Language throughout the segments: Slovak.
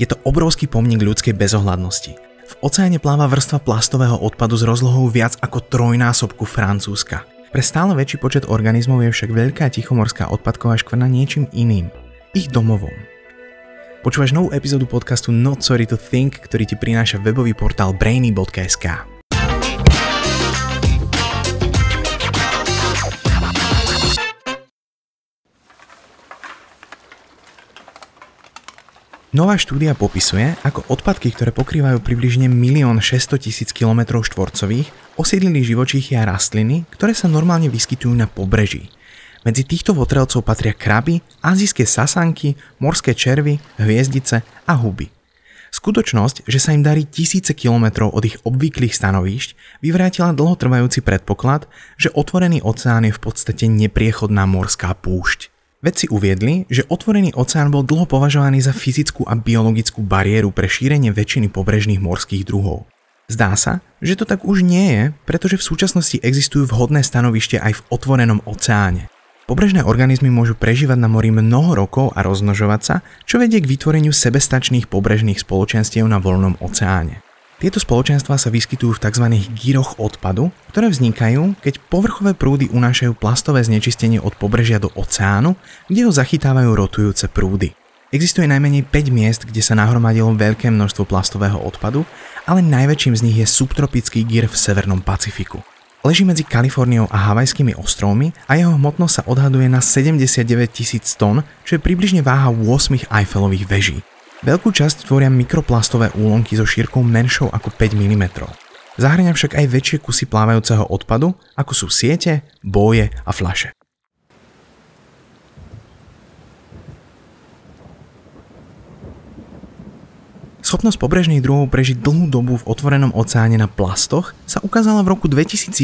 Je to obrovský pomník ľudskej bezohľadnosti. V oceáne pláva vrstva plastového odpadu s rozlohou viac ako trojnásobku Francúzska. Pre stále väčší počet organizmov je však veľká tichomorská odpadková škvrna niečím iným. Ich domovom. Počúvaš novú epizódu podcastu Not Sorry to Think, ktorý ti prináša webový portál brainy.sk. Nová štúdia popisuje, ako odpadky, ktoré pokrývajú približne 1 600 000 km štvorcových, osídlili živočíchy a rastliny, ktoré sa normálne vyskytujú na pobreží. Medzi týchto votrelcov patria kraby, azijské sasanky, morské červy, hviezdice a huby. Skutočnosť, že sa im darí tisíce kilometrov od ich obvyklých stanovíšť, vyvrátila dlhotrvajúci predpoklad, že otvorený oceán je v podstate nepriechodná morská púšť. Vedci uviedli, že otvorený oceán bol dlho považovaný za fyzickú a biologickú bariéru pre šírenie väčšiny pobrežných morských druhov. Zdá sa, že to tak už nie je, pretože v súčasnosti existujú vhodné stanovište aj v otvorenom oceáne. Pobrežné organizmy môžu prežívať na mori mnoho rokov a rozmnožovať sa, čo vedie k vytvoreniu sebestačných pobrežných spoločenstiev na voľnom oceáne. Tieto spoločenstvá sa vyskytujú v tzv. gyroch odpadu, ktoré vznikajú, keď povrchové prúdy unášajú plastové znečistenie od pobrežia do oceánu, kde ho zachytávajú rotujúce prúdy. Existuje najmenej 5 miest, kde sa nahromadilo veľké množstvo plastového odpadu, ale najväčším z nich je subtropický gyr v Severnom Pacifiku. Leží medzi Kaliforniou a Havajskými ostrovmi a jeho hmotnosť sa odhaduje na 79 tisíc tón, čo je približne váha 8 Eiffelových veží. Veľkú časť tvoria mikroplastové úlomky so šírkou menšou ako 5 mm. Zahrňa však aj väčšie kusy plávajúceho odpadu, ako sú siete, boje a flaše. Schopnosť pobrežných druhov prežiť dlhú dobu v otvorenom oceáne na plastoch sa ukázala v roku 2011,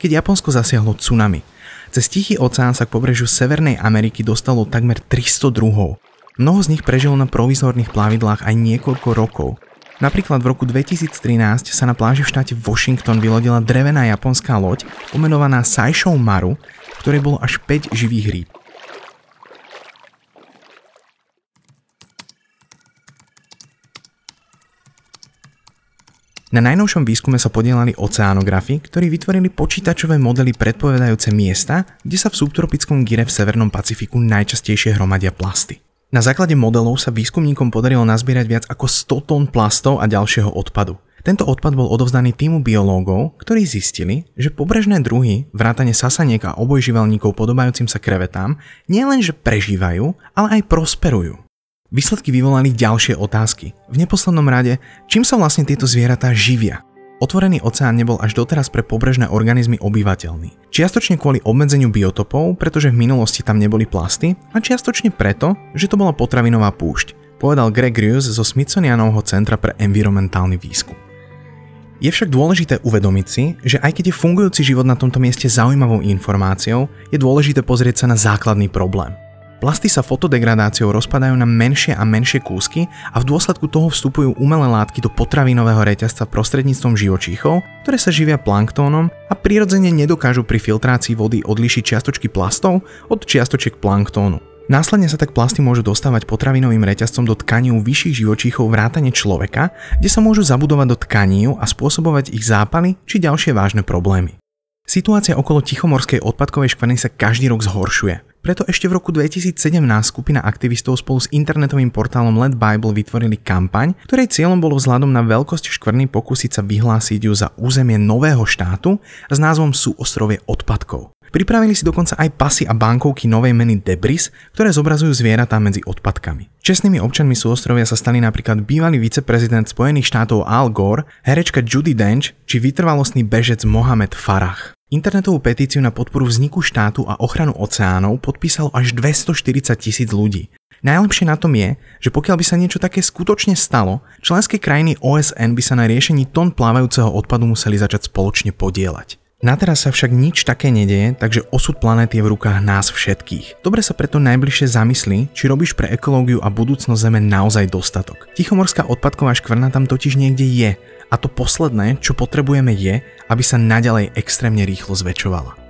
keď Japonsko zasiahlo tsunami. Cez Tichý oceán sa k pobrežiu Severnej Ameriky dostalo takmer 300 druhov. Mnoho z nich prežilo na provizorných plavidlách aj niekoľko rokov. Napríklad v roku 2013 sa na pláži v štáte Washington vylodila drevená japonská loď pomenovaná Saishou Maru, v ktorej bolo až 5 živých rýb. Na najnovšom výskume sa podielali oceánografi, ktorí vytvorili počítačové modely predpovedajúce miesta, kde sa v subtropickom gire v Severnom Pacifiku najčastejšie hromadia plasty. Na základe modelov sa výskumníkom podarilo nazbierať viac ako 100 tón plastov a ďalšieho odpadu. Tento odpad bol odovzdaný týmu biológov, ktorí zistili, že pobrežné druhy, vrátane sasaniek a obojživelníkov podobajúcim sa krevetám, nielenže prežívajú, ale aj prosperujú. Výsledky vyvolali ďalšie otázky. V neposlednom rade, čím sa vlastne tieto zvieratá živia? Otvorený oceán nebol až doteraz pre pobrežné organizmy obyvateľný. Čiastočne kvôli obmedzeniu biotopov, pretože v minulosti tam neboli plasty, a čiastočne preto, že to bola potravinová púšť, povedal Greg Rius zo Smithsonianovho centra pre environmentálny výskum. Je však dôležité uvedomiť si, že aj keď je fungujúci život na tomto mieste zaujímavou informáciou, je dôležité pozrieť sa na základný problém. Plasty sa fotodegradáciou rozpadajú na menšie a menšie kúsky a v dôsledku toho vstupujú umelé látky do potravinového reťazca prostredníctvom živočíchov, ktoré sa živia planktónom a prirodzene nedokážu pri filtrácii vody odlišiť čiastočky plastov od čiastočiek planktónu. Následne sa tak plasty môžu dostávať potravinovým reťazcom do tkaní u vyšších živočíchov vrátane človeka, kde sa môžu zabudovať do tkaní a spôsobovať ich zápaly či ďalšie vážne problémy. Situácia okolo Tichomorskej odpadkovej škvrny sa každý rok zhoršuje. Preto ešte v roku 2017 skupina aktivistov spolu s internetovým portálom Let Bible vytvorili kampaň, ktorej cieľom bolo vzhľadom na veľkosť škvrny pokúsiť sa vyhlásiť ju za územie nového štátu s názvom Súostrovie odpadkov. Pripravili si dokonca aj pasy a bankovky novej meny Debris, ktoré zobrazujú zvieratá medzi odpadkami. Čestnými občanmi súostrovia sa stali napríklad bývalý viceprezident Spojených štátov Al Gore, herečka Judy Dench či vytrvalostný bežec Mohamed Farah. Internetovú petíciu na podporu vzniku štátu a ochranu oceánov podpísalo až 240 tisíc ľudí. Najlepšie na tom je, že pokiaľ by sa niečo také skutočne stalo, členské krajiny OSN by sa na riešení tón plávajúceho odpadu museli začať spoločne podielať. Na teraz sa však nič také nedeje, takže osud planéty je v rukách nás všetkých. Dobre sa preto najbližšie zamyslí, či robíš pre ekológiu a budúcnosť Zeme naozaj dostatok. Tichomorská odpadková škvrna tam totiž niekde je a to posledné, čo potrebujeme je, aby sa naďalej extrémne rýchlo zväčšovala.